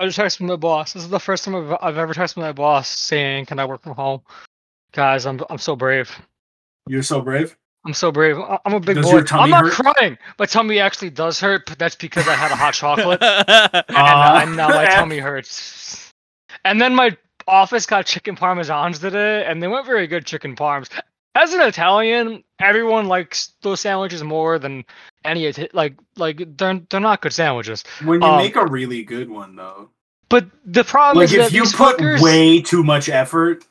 I just texted my boss. This is the first time I've, I've ever texted my boss saying, "Can I work from home?" Guys, I'm I'm so brave. You're so brave. I'm so brave. I- I'm a big Does boy. your tummy I'm not hurt? crying. My tummy actually does hurt, but that's because I had a hot chocolate, and, Uh, and now my tummy hurts. And then my office got chicken parmesans today, and they weren't very good chicken parms. As an Italian, everyone likes those sandwiches more than any like like they're they're not good sandwiches. When you Um, make a really good one, though, But the problem like is if you put fuckers, way too much effort,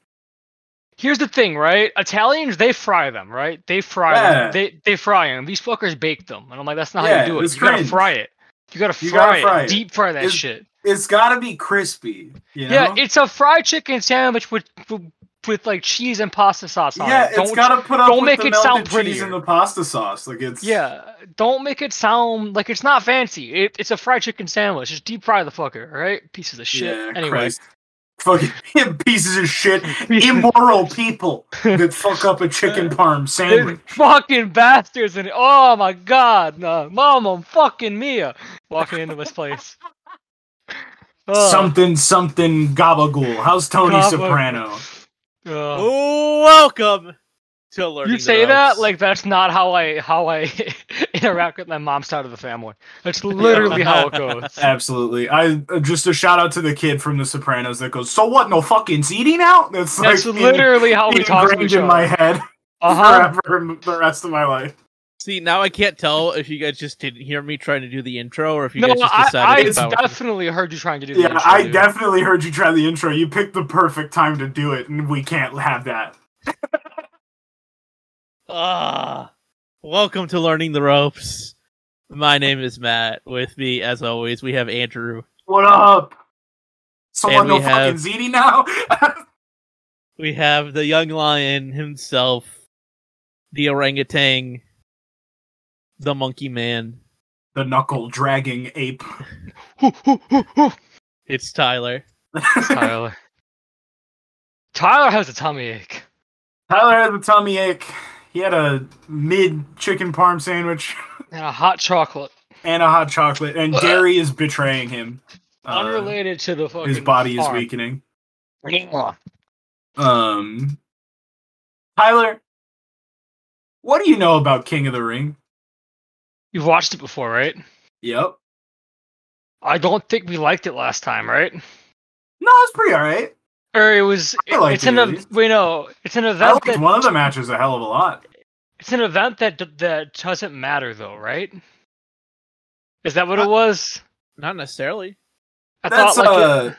here's the thing, right? Italians they fry them, right? They fry Yeah. them. They they fry them. These fuckers bake them, and I'm like, that's not how you do it. You gotta fry it. You gotta You fry, gotta it. fry it. Deep fry that It's- shit. it's got to be crispy. You know? Yeah, it's a fried chicken sandwich with with, with like cheese and pasta sauce on yeah, it. it's Don't- got to put up don't make the it sound cheese prettier. and the pasta sauce. Like it's Yeah, don't make it sound like it's not fancy. It, it's a fried chicken sandwich. Just deep fry the fucker, all right? Pieces of shit. Yeah, anyway, Christ. fucking pieces of shit, immoral people that fuck up a chicken parm sandwich. fucking bastards and oh my god, no, mama, fucking Mia, walking into this place. Something something gabagool. How's Tony. Soprano? Ugh. Welcome to learning. You the say that like that's not how I how I interact with my mom's side of the family. That's literally how it goes. Absolutely. I uh, just a shout out to the kid from The Sopranos that goes, "So what? No fucking ziti now?" That's, That's like in- literally how we talk to ingrained each in my head Uh-huh. forever the rest of my life. See, now I can't tell if you guys just didn't hear me trying to do the intro or if you No, guys just I, decided I if I was- definitely heard you trying to do the Yeah, intro, I dude. definitely heard you try the intro. You picked the perfect time to do it, and we can't have that. Ah, welcome to learning the ropes. My name is Matt. With me, as always, we have Andrew. What up? Someone And we know fucking ziti now? We have the young lion himself, the orangutan, the monkey man. the knuckle dragging ape. It's Tyler. Tyler. Tyler has a tummy ache. Tyler has a tummy ache. He had a mid chicken parm sandwich And a hot chocolate. and a hot chocolate, and dairy is betraying him. Uh, Unrelated to the fucking his body is weakening. Um, Tyler, what do you know about King of the Ring? You've watched it before, right? Yep. I don't think we liked it last time, right? No, it's pretty alright. Or it was. I liked it's it an. at ev- least. Wait, no. It's an I event liked that. one of the matches a hell of a lot. It's an event that that doesn't matter, though, right? Is that what it was? Not necessarily. I That's thought like it- uh,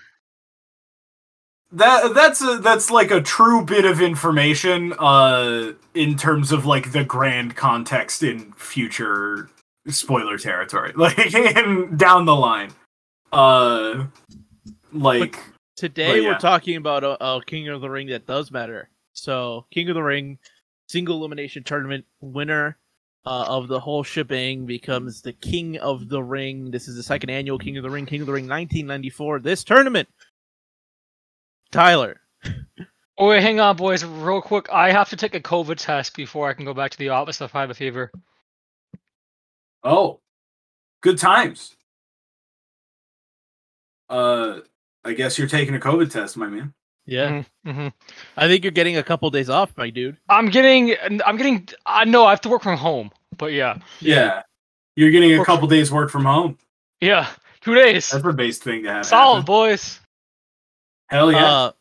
that that's a, that's like a true bit of information uh in terms of like the grand context in future spoiler territory like in down the line uh like Today But yeah. we're talking about a, a King of the Ring that does matter. So King of the Ring, single elimination tournament winner uh, of the whole shipping becomes the King of the Ring. This is the second annual King of the Ring, King of the Ring 1994. This tournament, Tyler. Oh wait, hang on, boys, real quick. I have to take a COVID test before I can go back to the office if I have a fever. Oh good times uh i guess you're taking a covid test my man Yeah, hmm I think you're getting a couple days off, my dude. I'm getting. I'm getting. I know I have to work from home, but yeah, yeah you're getting a Work- couple days work from home yeah, two days. that's a base thing to have Solid, happen. boys. hell yeah Uh,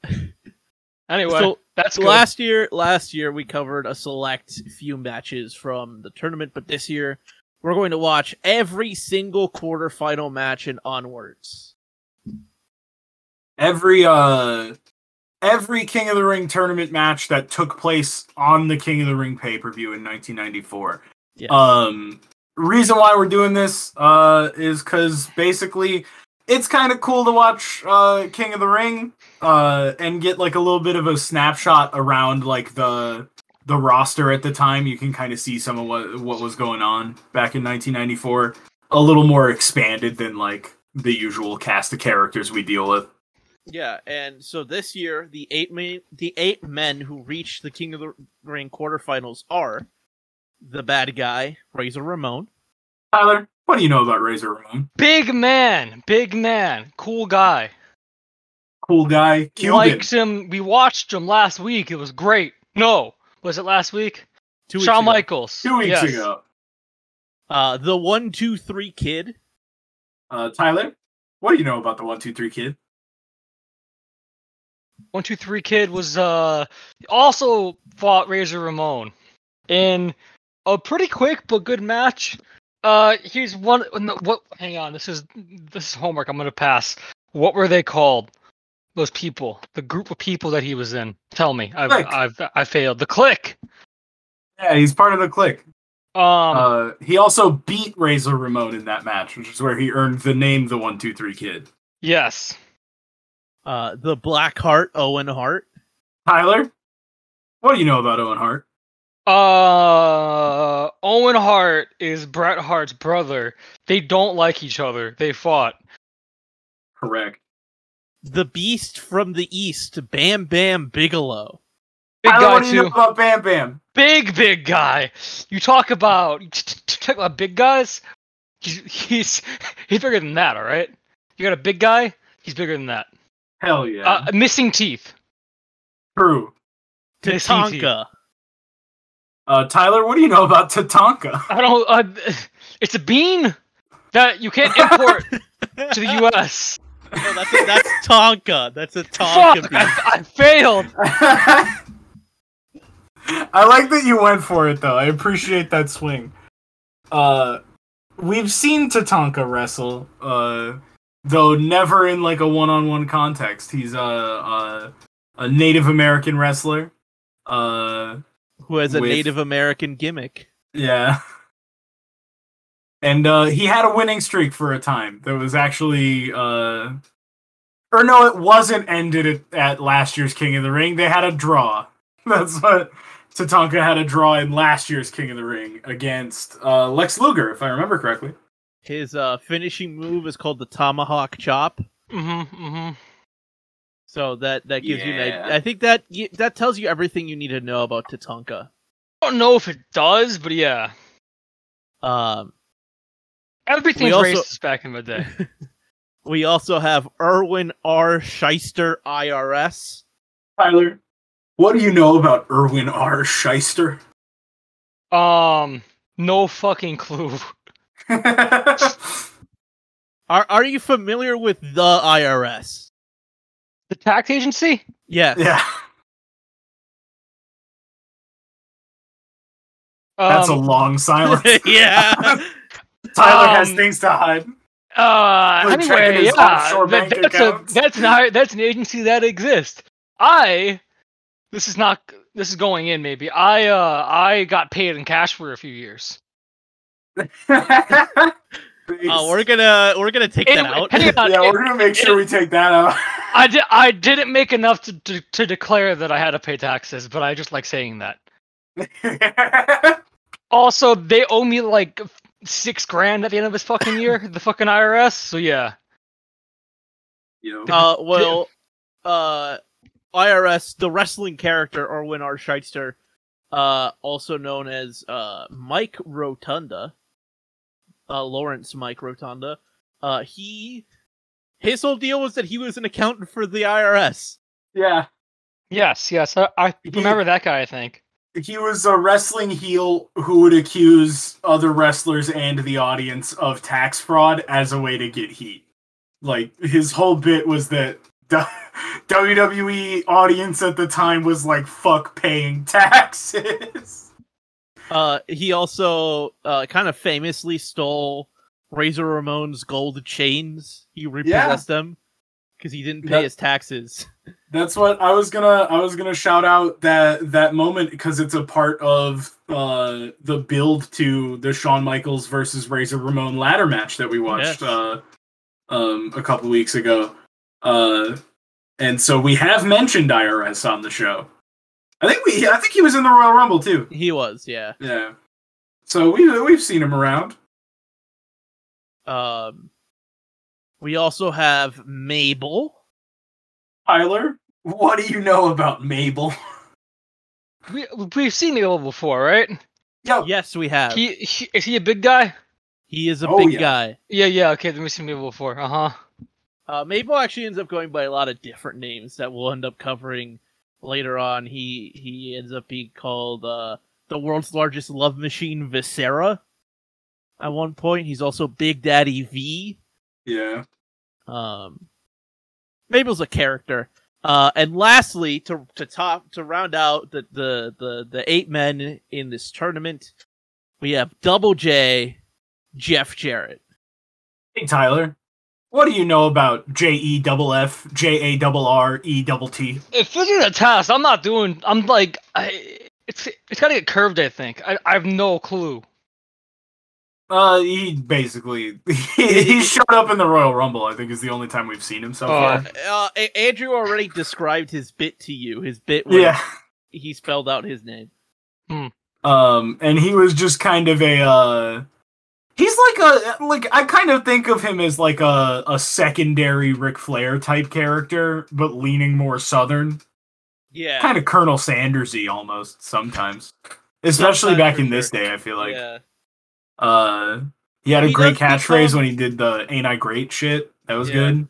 Anyway, so that's good. last year, last year we covered a select few matches from the tournament, but this year we're going to watch every single quarterfinal match and onwards. every uh every King of the Ring tournament match that took place on the King of the Ring pay-per-view in 1994. Yes. Um reason why we're doing this uh is cuz basically it's kind of cool to watch uh King of the Ring uh and get like a little bit of a snapshot around like the the roster at the time. You can kind of see some of what what was going on back in 1994. A little more expanded than like the usual cast of characters we deal with. Yeah, and so this year the eight men, the eight men who reached the King of the Ring quarterfinals are the bad guy Razor Ramon, Tyler, What do you know about Razor Ramon? Big man, big man, cool guy. Cool guy, Cuban. Liked him. We watched him last week. It was great. No, was it last week? Two weeks Shawn ago. Michaels. Two weeks Yes. ago. Uh, the one, two, three kid. Uh, Tyler, what do you know about the one two three kid? One two three kid was uh also fought Razor Ramon in a pretty quick but good match. Uh, here's one. No, what? Hang on. This is this is homework. I'm gonna pass. What were they called? Those people, the group of people that he was in. Tell me. I've Kliq. I've I failed. The Kliq. Yeah, he's part of the Kliq. Um. Uh, he also beat Razor Ramon in that match, which is where he earned the name the one two three kid. yes. Uh, the Black Heart, Owen Hart. Tyler, what do you know about Owen Hart? Uh, Owen Hart is Bret Hart's brother. They don't like each other. They fought. Correct. The Beast from the East, Bam Bam Bigelow. Big Tyler, what guy do you know about Bam Bam? Big big guy. You talk about you t- t- talk about big guys. He's he's he's bigger than that. All right. You got a big guy. He's bigger than that. Hell yeah. Uh, missing teeth. True. Tatanka. Uh, Tyler, what do you know about Tatanka? I don't. Uh, it's a bean that you can't import to the U.S. No, that's a, that's Tonka. That's a Fuck! Tonka beast. I, I failed. I like that you went for it though. I appreciate that swing. Uh we've seen Tatanka wrestle, uh though never in like a one-on-one context. He's a a, a Native American wrestler. Uh Who has a with- Native American gimmick. yeah. And uh he had a winning streak for a time. That was actually uh or no, it wasn't ended at, at last year's King of the Ring. They had a draw. That's what Tatanka had a draw in last year's King of the Ring against uh, Lex Luger, if I remember correctly. His uh, finishing move is called the Tomahawk Chop. Mm-hmm. Mm-hmm. So that that gives you an Yeah. idea. I think that that tells you everything you need to know about Tatanka. I don't know if it does, but yeah, Um, everything's also- racist back in the day. we also have Erwin R. Shyster IRS. Tyler, what do you know about Erwin R. Shyster? Um, no fucking clue. Are are you familiar with the IRS? The tax agency? Yes. yeah, that's a Um, long silence. yeah. Tyler has Um, things to hide. Uh, Like anyway, yeah, that- bank that's a that's an that's an agency that exists. I, this is not this is going in maybe. I uh I got paid in cash for a few years. Oh, we're gonna we're gonna take that out. hang yeah, it- we're gonna make sure we take that out. I did I didn't make enough to, to to declare that I had to pay taxes, but I just like saying that. Also, they owe me like six grand at the end of this fucking year, the fucking IRS. So yeah. you know, Uh, well, uh, IRS, the wrestling character Erwin R. Shyster, uh, also known as uh Mike Rotunda, uh, Lawrence Mike Rotunda. Uh, he, his whole deal was that he was an accountant for the IRS. yeah. Yes, yes, I, I remember that guy. I think. He was a wrestling heel who would accuse other wrestlers and the audience of tax fraud as a way to get heat. Like his whole bit was that WWE audience at the time was like fuck paying taxes. Uh, he also, uh, kind of famously stole Razor Ramon's gold chains. He repossessed them because he didn't pay That- his taxes. That's what I was gonna I was gonna shout out that that moment because it's a part of uh the build to the Shawn Michaels versus Razor Ramon ladder match that we watched Yes. uh um a couple weeks ago. Uh and so we have mentioned IRS on the show. I think we I think he was in the Royal Rumble too. He was, yeah. Yeah. So we we've seen him around. Um, we also have Mabel. Tyler, what do you know about Mabel? We we've seen Neil before, right? Yo, Yes, we have. He, he is he a big guy? He is a Oh, big yeah. guy. Yeah, yeah. Okay, we've seen Mabel before. Uh huh. Uh, Mabel actually ends up going by a lot of different names that we'll end up covering later on. He he ends up being called uh, the world's largest love machine, Viscera. At one point, he's also Big Daddy V. Yeah. Um, Mabel's a character. Uh, and lastly, to to top to round out the, the the the eight men in this tournament, we have Double J, Jeff Jarrett. Hey Tyler, what do you know about J E double F J A double R E double T? If this is a test, I'm not doing. I'm like, I. It's it's gotta get curved. I think. I I have no clue. Uh, he basically he, he showed up in the Royal Rumble. I think is the only time we've seen him so Oh. far. Uh, A- Andrew already described his bit to you. His bit where Yeah. he spelled out his name. Um, and he was just kind of a uh. He's like a like I kind of think of him as like a a secondary Ric Flair type character, but leaning more southern, Yeah. kind of Colonel Sandersy almost sometimes, especially Sometimes back in this sure. day. I feel like yeah. Uh he had a He great catchphrase become- when he did the "Ain't I Great" shit. That was Yeah. good.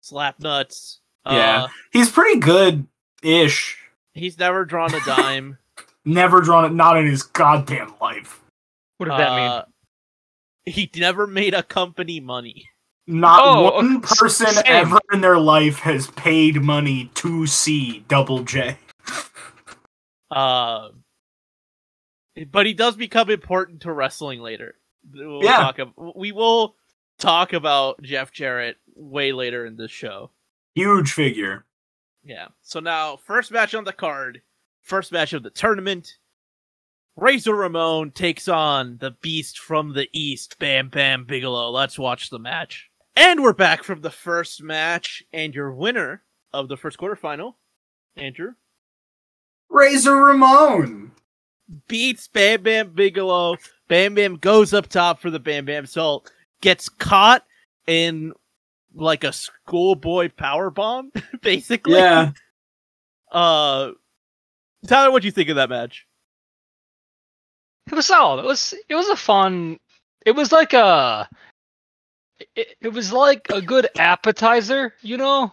Slap nuts. Yeah. Uh, He's pretty good ish. he's never drawn a dime. Never drawn it, not in his goddamn life. What does that mean? Uh, He never made a company money. Not Oh, one okay, person same. ever in their life has paid money to see Double J. Uh, but he does become important to wrestling later. We'll Yeah. talk ab- we will talk about Jeff Jarrett way later in this show. Huge figure. Yeah. So now, first match on the card, first match of the tournament. Razor Ramon takes on the Beast from the East, Bam Bam Bigelow. Let's watch the match. And we're back from the first match, and your winner of the first quarterfinal, Andrew, Razor Ramon. Beats Bam Bam Bigelow. Bam Bam goes up top for the Bam Bam Salt, gets caught in like a schoolboy power bomb, basically. Yeah. Uh, Tyler, what do you think of that match? It was solid. It was it was a fun. It was like a. It, it was like a good appetizer, you know.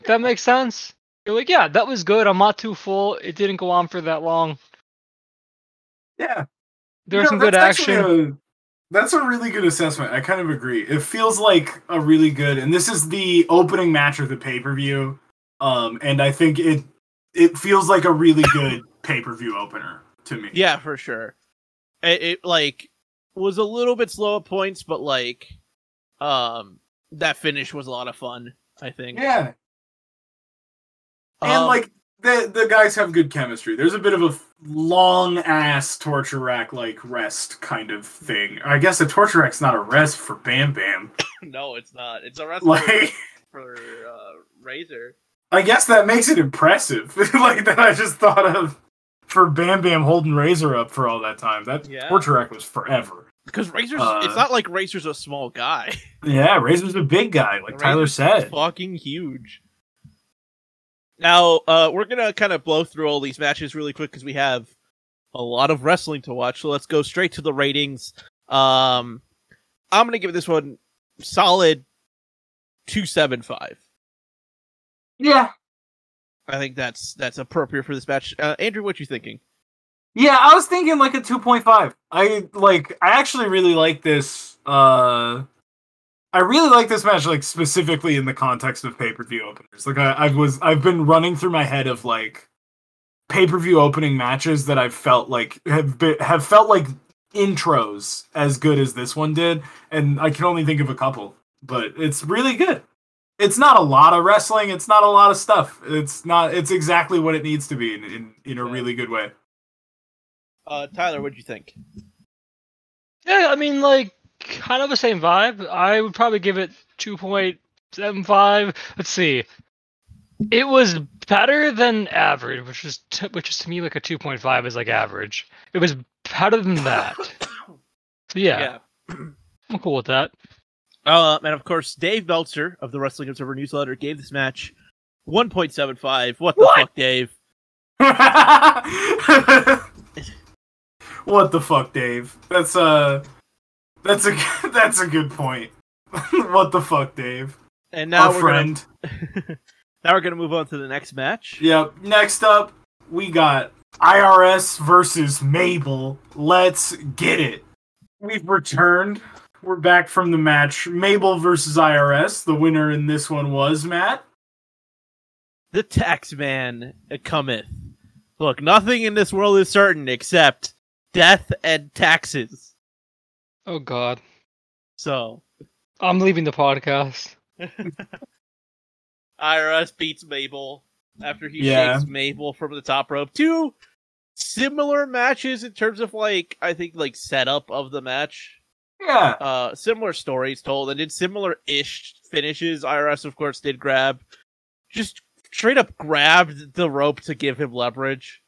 If that makes sense. You're like, yeah, that was good. I'm not too full. It didn't go on for that long. Yeah. There's You know, some good action. a- that's a really good assessment. I kind of agree. It feels like a really good, and this is the opening match of the pay per view. Um, and I think it it feels like a really good pay per view opener to me. Yeah, for sure. It, it like was a little bit slow at points, but like, um, that finish was a lot of fun. I think. Yeah. And Um, like the the guys have good chemistry. There's a bit of a long ass torture rack like rest kind of thing. I guess a torture rack's not a rest for Bam Bam. no, it's not. It's a rest Like for uh, Razor. I guess that makes it impressive. like that I just thought of for Bam Bam holding Razor up for all that time. That Yeah. torture rack was forever. Because Razor's, Uh, it's not like Razor's a small guy. Yeah, Razor's a big guy, like Tyler said. fucking huge. Now, uh, we're gonna kind of blow through all these matches really quick because we have a lot of wrestling to watch. So let's go straight to the ratings. Um, I'm gonna give this one solid two seven five. Yeah. I think that's that's appropriate for this match. Uh, Andrew, what you thinking? Yeah, I was thinking like a 2.5. I like I actually really like this uh I really like this match like specifically in the context of pay-per-view openers. Like I, I was I've been running through my head of like pay-per-view opening matches that I've felt like have been, have felt like intros as good as this one did and I can only think of a couple, but it's really good. It's not a lot of wrestling, it's not a lot of stuff. It's not it's exactly what it needs to be in in, in a Yeah. really good way. Uh, Tyler, what do you think? Yeah, I mean, like, kind of the same vibe. I would probably give it 2.75. Let's see. It was better than average, which is t- which is to me like a 2.5 is like average. It was better than that. So yeah, I'm cool with that. Uh, and of course, Dave Meltzer of the Wrestling Observer newsletter gave this match 1.75. What the What? fuck, Dave? what the fuck, Dave? That's uh That's a that's a good point. what the fuck, Dave? And now Our we're friend. gonna now we're gonna move on to the next match. Yep. Next up, we got IRS versus Mabel. Let's get it. We've returned. We're back from the match. Mabel versus IRS. The winner in this one was Matt. The tax man cometh. Look, nothing in this world is certain except death and taxes. Oh God, So I'm leaving the podcast. IRS beats Mabel after he Yeah. shakes Mabel from the top rope. Two similar matches in terms of like I think like setup of the match. Yeah. Uh similar stories told and did similar ish finishes. IRS of course did grab just straight up grabbed the rope to give him leverage.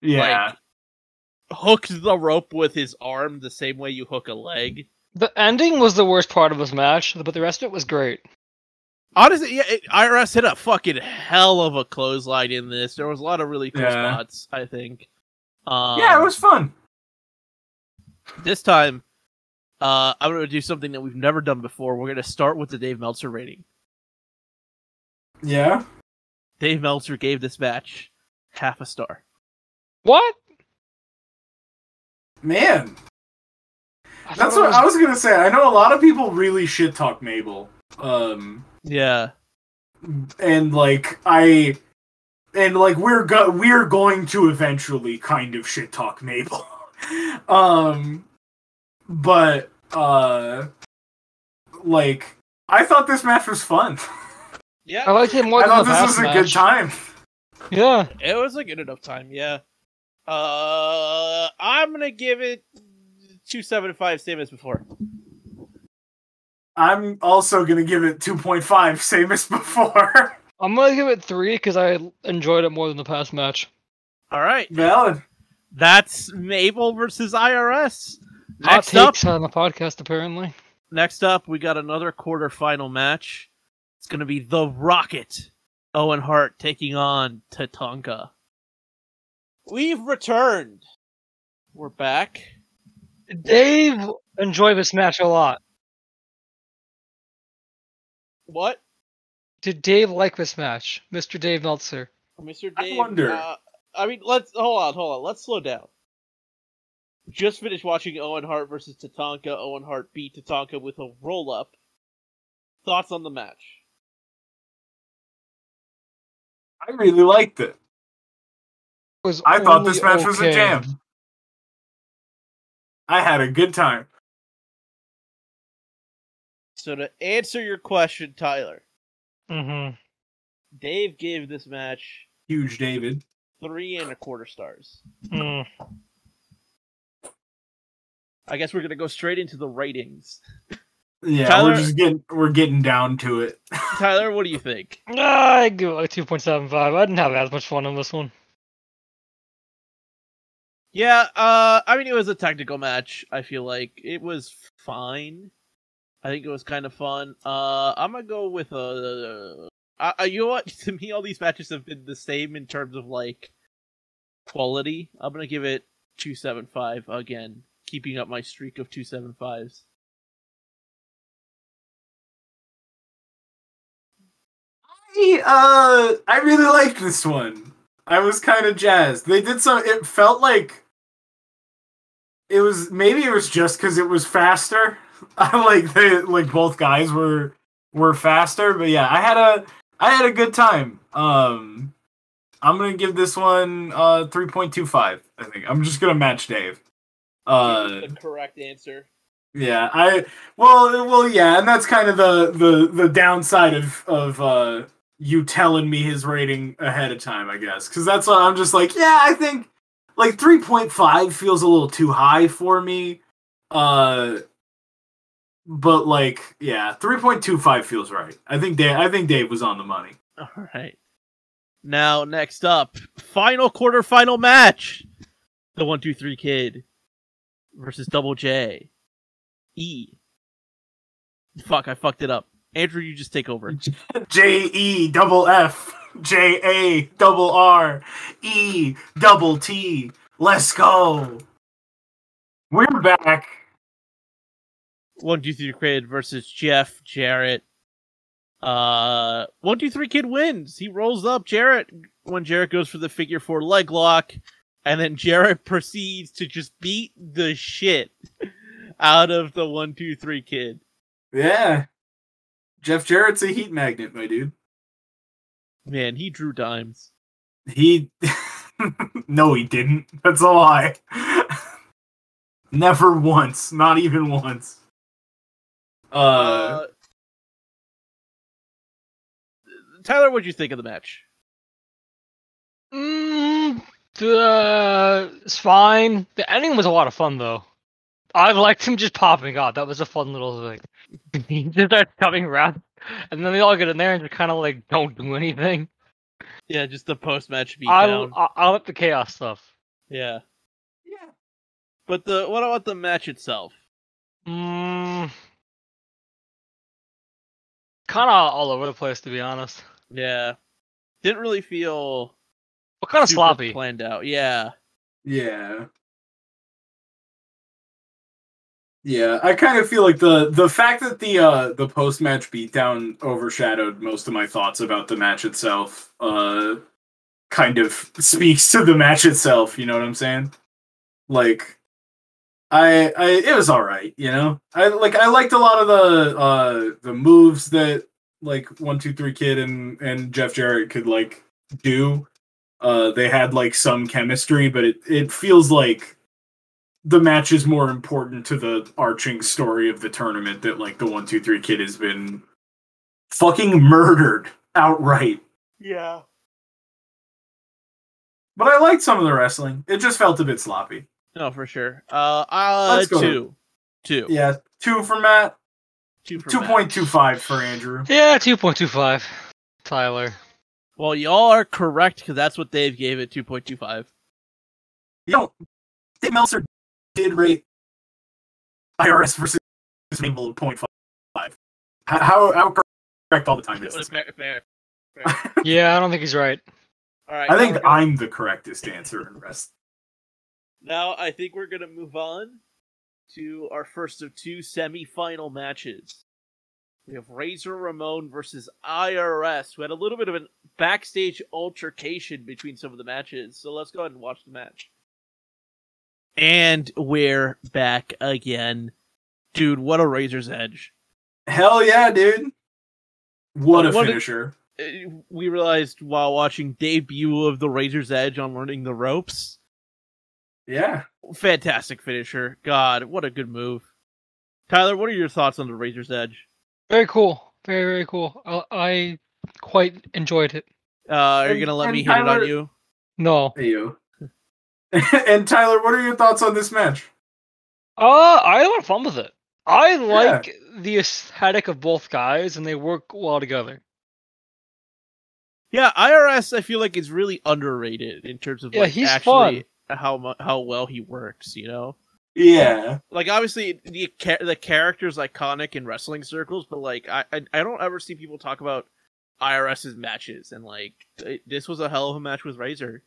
Yeah. Like hooked the rope with his arm the same way you hook a leg. The ending was the worst part of this match, but the rest of it was great. Honestly, yeah, it, IRS hit a fucking hell of a clothesline in this. There was a lot of really cool Yeah. spots, I think. Um, yeah, it was fun. This time, uh, I'm going to do something that we've never done before. We're going to start with the Dave Meltzer rating. Yeah. Dave Meltzer gave this match half a star. What? Man. I That's thought what it I was gonna say. I know a lot of people really shit talk Mabel. Um Yeah. and like I and like we're go- we're going to eventually kind of shit talk Mabel. um but uh like I thought this match was fun. Yeah. I Yeah. liked it more I than thought the this past was a match. good time. Yeah. It was a good enough time, yeah. Uh, I'm going to give it 275, same as before. I'm also gonna give it 2.5, same as before. I'm gonna give it three because I enjoyed it more than the past match. All right. Valid. That's Mabel versus IRS. Hot Next up, on the podcast, apparently. next up, we got another quarterfinal match. It's going to be The Rocket, Owen Hart taking on Tatanka. We've returned. We're back. Dave enjoyed this match a lot. What? Did Dave like this match, Mr. Dave Meltzer? Mr. I Dave. wonder. Uh, I mean, let's hold on, hold on. Let's slow down. Just finished watching Owen Hart versus Tatanka. Owen Hart beat Tatanka with a roll up. Thoughts on the match? I really liked it. It was I thought this only match was a jam. I had a good time. So to answer your question, Tyler, Mhm. Dave gave this match Huge David. three and a quarter stars. Mm. I guess we're gonna go straight into the ratings. Yeah, Tyler- we're just getting we're getting down to it. Tyler, what do you think? I give it like 2.75. I didn't have as much fun on this one. Yeah, uh, I mean, it was a technical match. I feel like it was fine. I think it was kind of fun. Uh, I'm gonna go with a. Uh, you know what? To me, all these matches have been the same in terms of like quality. I'm gonna give it two seven five again, keeping up my streak of two seven fives. I, uh, I really liked this one. I was kind of jazzed. They did some. It felt like it was maybe it was just because it was faster. I like they like both guys were were faster, but yeah, I had a I had a good time. Um, I'm gonna give this one uh 3.25. I think I'm just gonna match Dave. Uh, the correct answer. yeah, I well, well, yeah, and that's kind of the the the downside of of uh you telling me his rating ahead of time, I guess, because that's what I'm just like, yeah, I think like 3.5 feels a little too high for me, uh, but like, yeah, 3.25 feels right. I think Dave, I think Dave was on the money. All right. Now, next up, final quarterfinal match: the one two three kid versus Double J. E. Fuck, I fucked it up. Andrew, you just take over. J E double F J A double R E double T. Let's go. We're back. one two three kid versus Jeff Jarrett. Uh, one two three kid wins. He rolls up Jarrett when Jarrett goes for the figure four leg lock, and then Jarrett proceeds to just beat the shit out of the one two three kid. Yeah. Jeff Jarrett's a heat magnet, my dude. Man, he drew dimes. He No, he didn't. That's a lie. Never once, not even once. Uh, Uh, Tyler, what'd you think of the match? Mm, uh, it's fine. The ending was a lot of fun though. I liked him just popping out. That was a fun little thing. he just starts coming around, and then they all get in there and just kind of like don't do anything. Yeah, just the post match I beatdown. I, I like the chaos stuff. Yeah, yeah. but the what about the match itself? Mm, kind of all over the place to be honest. Yeah, didn't really feel What kind of sloppy? planned out. Yeah, Yeah. Yeah, I kind of feel like the the fact that the uh the post match beatdown overshadowed most of my thoughts about the match itself uh kind of speaks to the match itself, you know what I'm saying? Like I I it was all right, you know. I like I liked a lot of the uh the moves that like 123 kid and and Jeff Jarrett could like do uh they had like some chemistry but it it feels like the match is more important to the arching story of the tournament that like the 123 kid has been fucking murdered outright yeah. but i liked some of the wrestling it just felt a bit sloppy No, for sure. Uh, uh Let's go. two, two, yeah two for matt two for Matt. 2.25 for andrew Yeah, two point two five. Tyler. Well, y'all are correct because that's what Dave gave it. Two point two five. you know dave meltzer did rate irs versus Mabel at 0.5 how, how how correct all the time is this? Fair, fair. Yeah, I don't think he's right. All right. i think gonna- i'm the correctest answer in rest Now I think we're gonna move on to our first of two semi-final matches. We have Razor Ramon versus IRS. We had a little bit of a backstage altercation between some of the matches, so let's go ahead and watch the match. And we're back again. Dude, what a Razor's Edge. hell yeah dude what a What did- finisher Uh, We realized while watching debut of the Razor's Edge on Learning the Ropes, yeah fantastic finisher. God, what a good move. Tyler, what are your thoughts on the Razor's Edge? Very cool. Very very cool. I, I quite enjoyed it. Uh, are you gonna let and me hit it on you? No. Hey you. and Tyler, what are your thoughts on this match? Uh, I had a lot of fun with it. I like the aesthetic of both guys, and they work well together. Yeah, IRS. I feel like is really underrated in terms of Yeah, like he's actually how how well he works. You know, Yeah. like obviously the cha- the character's iconic in wrestling circles, but like I I, I don't ever see people talk about IRS's matches, and like this was a hell of a match with Razor.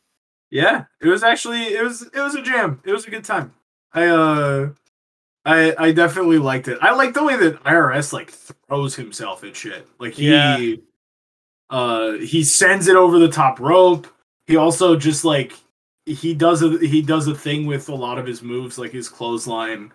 Yeah. It was actually it was it was a jam. It was a good time. I uh I I definitely liked it. I like the way that IRS like throws himself at shit. Like he Yeah. uh he sends it over the top rope. He also just like he does a he does a thing with a lot of his moves like his clothesline.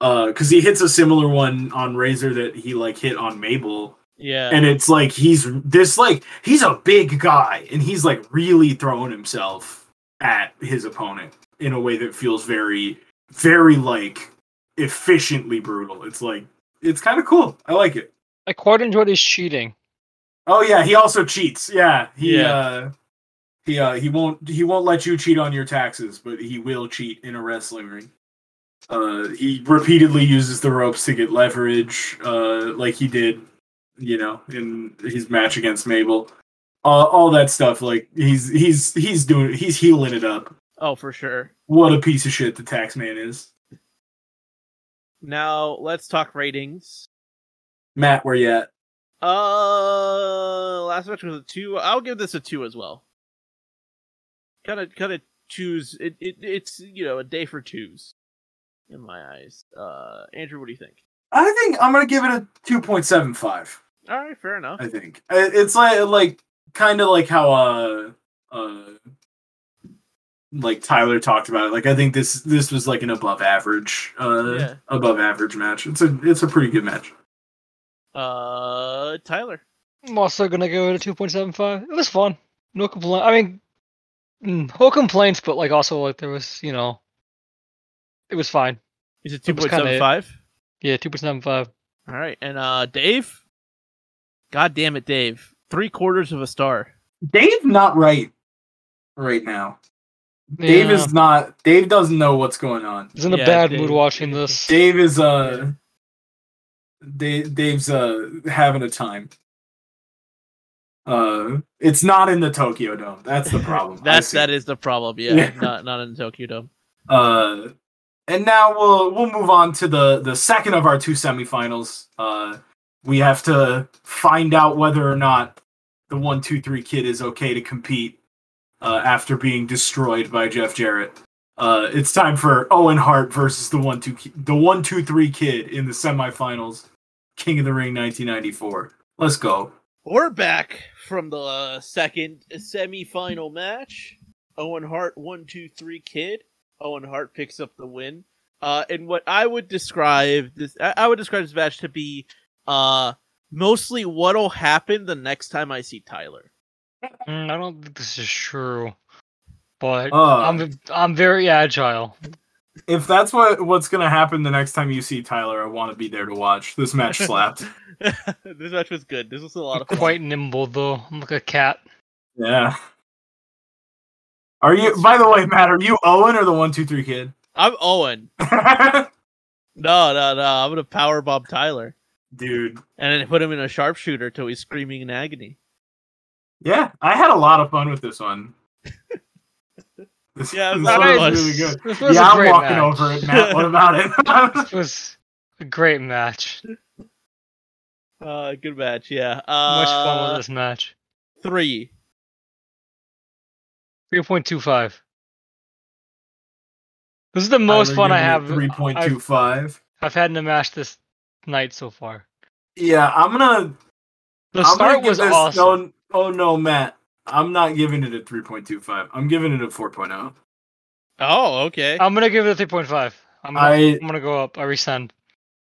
Uh cuz he hits a similar one on Razor that he like hit on Mabel. Yeah, and it's like he's this like he's a big guy and he's like really throwing himself at his opponent in a way that feels very very like efficiently brutal. It's like it's kind of cool. I like it. I quite enjoyed his cheating. oh yeah he also cheats. Yeah he Yeah. uh he uh he won't he won't let you cheat on your taxes but he will cheat in a wrestling ring. Uh he repeatedly uses the ropes to get leverage uh like he did you know in his match against mabel uh, all that stuff like he's he's he's doing he's heeling it up oh for sure. what a piece of shit the tax man is Now let's talk ratings. matt where you at Uh, last match was a two. I'll give this a two as well. Kind of, kind of choose it, it. It's you know a day for twos, in my eyes. Uh, Andrew, what do you think? I think I'm gonna give it a two point seven five. All right, fair enough. I think it's like like kind of like how uh uh like Tyler talked about it. Like I think this this was like an above average uh yeah. above average match. It's a it's a pretty good match. Uh, Tyler. I'm also gonna go to 2.75. It was fun. No complaint. I mean, mm, no complaints, but like also like there was you know, it was fine. Is it 2.75? Yeah, two point seven five. All right, and uh, Dave. God damn it, Dave! Three quarters of a star. Dave not right right now. Dave is not. Dave doesn't know what's going on. He's in a Yeah, bad Dave- mood watching this. Dave is uh. Dave, Dave's uh having a time. Uh, it's not in the Tokyo Dome. That's the problem. I That's that is the problem. Yeah, Yeah. not not in Tokyo Dome. Uh, and now we'll we'll move on to the the second of our two semifinals. Uh, we have to find out whether or not the one two three kid is okay to compete uh, after being destroyed by Jeff Jarrett. Uh, it's time for Owen Hart versus the one two the one two three kid in the semifinals, King of the Ring 1994. Let's go. We're back from the uh, second semi-final match. Owen Hart, one, two, three, kid. Owen Hart picks up the win. Uh, and what I would describe this, I, I would describe this match to be, uh, mostly what'll happen the next time I see Tyler. Mm, I don't think this is true, but Uh. I'm I'm very agile. If that's what what's gonna happen the next time you see Tyler, I want to be there to watch. This match slapped. this match was good. This was a lot of fun. Quite nimble though. I'm like a cat. Yeah. Are you? By the way, Matt, are you Owen or the one two three kid? I'm Owen. No, no, no. I'm gonna power bomb Tyler dude, and then put him in a sharpshooter till he's screaming in agony. yeah, I had a lot of fun with this one. This, Yeah, it was this not one much. was really good. This was Yeah, a I'm walking match. over it, Matt. What about it? This was a great match. Uh, good match. Yeah. Uh, Much fun with this match. Three. Three point two five. This is the most fun I have. Uh, three point two five. I've had in a match this night so far. Yeah, I'm gonna. The I'm gonna start give was this, awesome. No, oh no, Matt. I'm not giving it a 3.25. I'm giving it a 4.0. Oh, okay. I'm gonna give it a three point five. I'm gonna, I I'm gonna go up. I resend.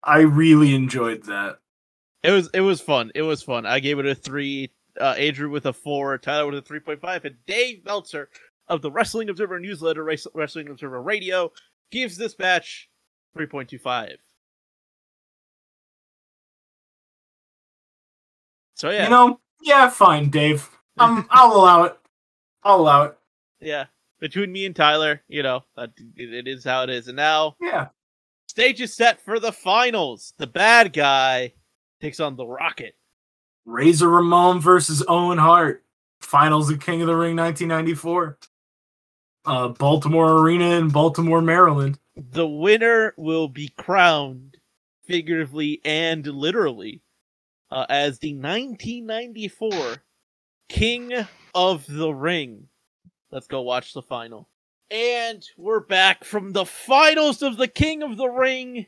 I really enjoyed that. It was it was fun. It was fun. I gave it a three. Uh, Andrew with a four. Tyler with a three point five. And Dave Meltzer of the Wrestling Observer newsletter, Wrestling Observer Radio, gives this match three point two five. So yeah, You know, yeah, fine, Dave. Um, I'll allow it. I'll allow it. yeah. Between me and Tyler, you know, it, it is how it is. And now Yeah. stage is set for the finals. The bad guy takes on the Rocket. Razor Ramon versus Owen Hart. Finals of King of the Ring 1994. Uh, Baltimore Arena in Baltimore, Maryland. the winner will be crowned figuratively and literally uh, as the 1994 King of the Ring. Let's go watch the final. And we're back from the finals of the King of the Ring.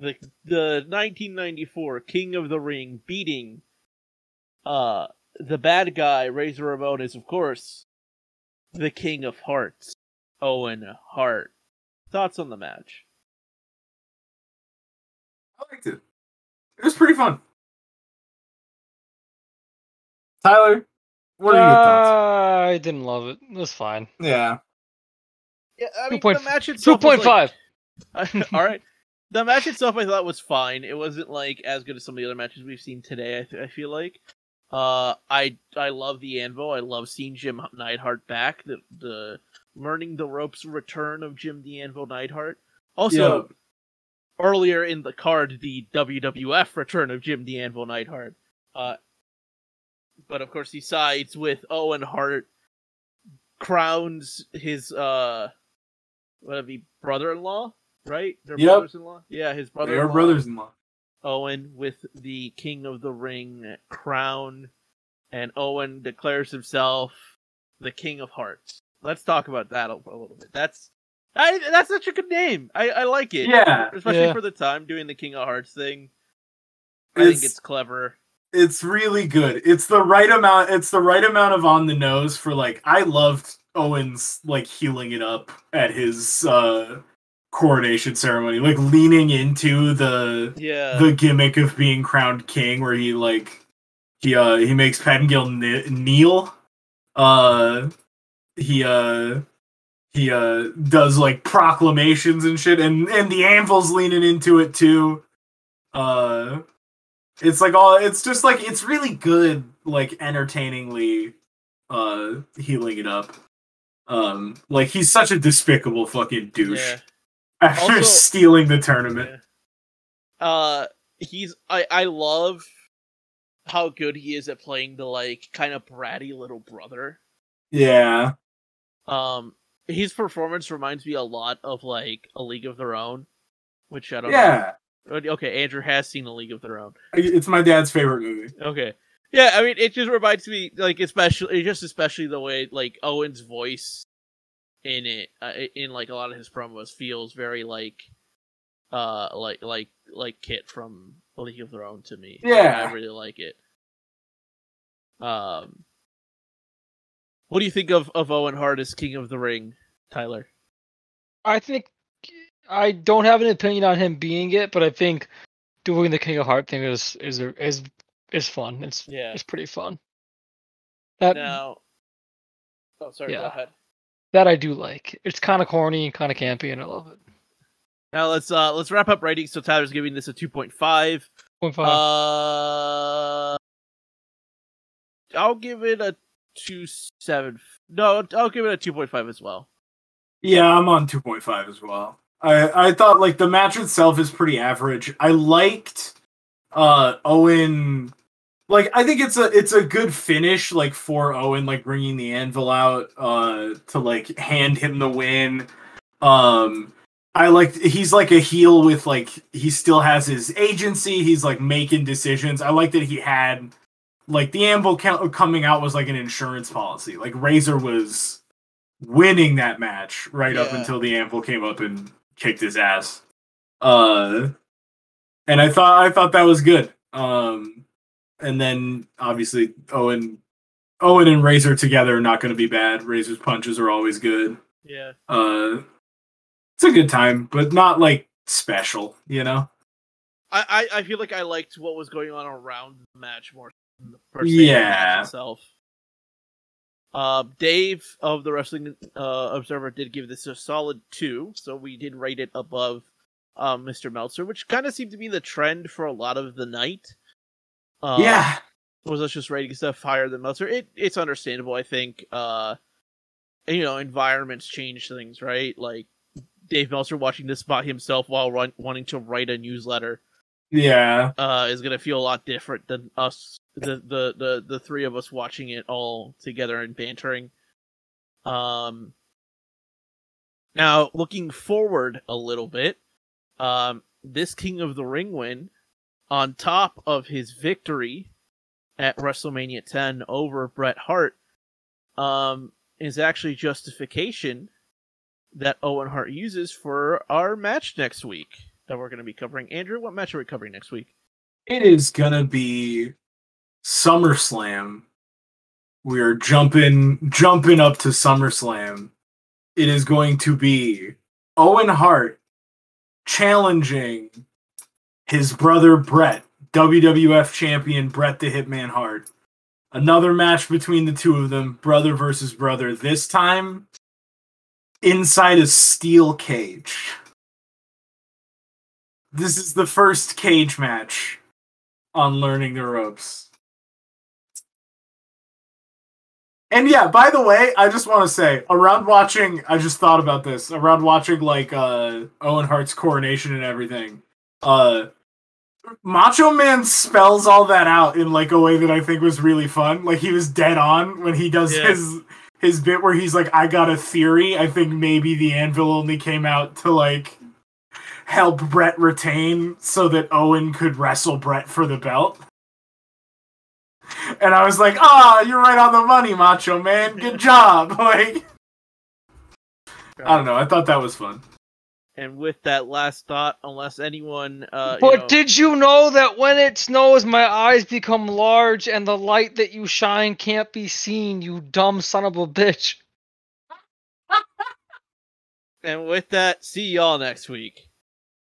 The the 1994 King of the Ring beating uh the bad guy Razor Ramon is of course the King of Harts. Owen Hart. Thoughts on the match? I liked it. It was pretty fun. Tyler, what are your thoughts? I didn't love it. It was fine. Yeah. Yeah, I Two mean, point- the match Two itself. was point five. like- All right. The match itself, I thought was fine. It wasn't like as good as some of the other matches we've seen today. I, th- I feel like. Uh, I I love the anvil. I love seeing Jim Neidhart back. The the learning the ropes return of Jim the Anvil Neidhart. Also, earlier in the card, the WWF return of Jim the Anvil Neidhart. Uh, but of course, he sides with Owen Hart, crowns his uh, what would brother-in-law, right? They're Yep. brothers-in-law. Yeah, his brother-in-law. are brothers-in-law. Owen with the King of the Ring crown, and Owen declares himself the King of Harts. Let's talk about that a, a little bit. That's I, that's such a good name. I, I like it. Yeah, especially Yeah. for the time doing the King of Harts thing. I think it's clever. it's really good. It's the right amount. It's the right amount of on the nose for like. I loved Owens like heeling it up at his uh coronation ceremony, like leaning into the Yeah. the gimmick of being crowned king, where he like he uh he makes Pettengill kne- kneel. Uh, he uh he uh does like proclamations and shit, and and the anvil's leaning into it too. Uh, it's like all it's just like it's really good, like entertainingly uh heeling it up. Um, like he's such a despicable fucking douche yeah. After Also- stealing the tournament. Uh, he's I I love how good he is at playing the like kind of bratty little brother. Yeah. Um, his performance reminds me a lot of like a League of Their Own, which I don't. Yeah. Know. Okay, Andrew has seen a League of Their Own. It's my dad's favorite movie. Okay. Yeah, I mean, it just reminds me, like, especially, just especially the way, like, Owen's voice in it, uh, in like a lot of his promos, feels very like, uh, like, like, like Kit from League of Their Own to me. Like, Yeah. I really like it. Um, what do you think of of Owen Hart as King of the Ring, Tyler? I think I don't have an opinion on him being it, but I think doing the King of Hart thing is is is is fun. It's Yeah. it's pretty fun. That Now, oh, sorry. Go Yeah. ahead. That I do like. It's kind of corny and kind of campy, and I love it. Now let's uh let's wrap up ratings. So Tyler's giving this a two point five. Point five. Uh, I'll give it a two seven. No, I'll give it a two point five as well. Yeah, I'm on 2.5 as well. I I thought like the match itself is pretty average. I liked uh Owen like I think it's a it's a good finish like for Owen like bringing the anvil out uh to like hand him the win. Um I like he's like a heel with like he still has his agency. He's like making decisions. I like that he had like the anvil count coming out was like an insurance policy. Like Razor was winning that match right up until the anvil came up and kicked his ass. Uh and I thought I thought that was good. Um and then obviously Owen Owen and Razor together are not going to be bad. Razor's punches are always good. Yeah. Uh it's a good time, but not like special, you know. I, I I feel like I liked what was going on around the match more than the per se Yeah. match itself. Uh, Dave of the Wrestling uh, Observer did give this a solid two, so we did rate it above um, Mr. Meltzer, which kind of seemed to be the trend for a lot of the night. Uh, yeah. was us just rating stuff higher than Meltzer. It it's understandable, I think. Uh, and, you know, environments change things, right? Like Dave Meltzer watching this by himself while run, wanting to write a newsletter Yeah. uh, is gonna feel a lot different than us, the, the the the three of us watching it all together and bantering. Um, now looking forward a little bit, um, this King of the Ring win, on top of his victory at WrestleMania 10 over Bret Hart, um, is actually justification that Owen Hart uses for our match next week that we're going to be covering. Andrew, what match are we covering next week? It is gonna be SummerSlam. We are jumping jumping up to SummerSlam. It is going to be Owen Hart challenging his brother Bret, WWF champion Bret the Hitman Hart. Another match between the two of them, brother versus brother. This time inside a steel cage. This is the first cage match on learning the ropes. And yeah, by the way, I just want to say, around watching, I just thought about this. Around watching like uh Owen Hart's coronation and everything, uh Macho Man spells all that out in like a way that I think was really fun. Like he was dead on when he does Yeah. his his bit where he's like, "I got a theory. I think maybe the anvil only came out to like help Bret retain so that Owen could wrestle Bret for the belt." And I was like, "Ah, you're right on the money, Macho Man. Good job." Like I don't know. I thought that was fun. And with that last thought, unless anyone, uh, you But know- did you know that when it snows, my eyes become large and the light that you shine can't be seen, you dumb son of a bitch? and with that, see y'all next week.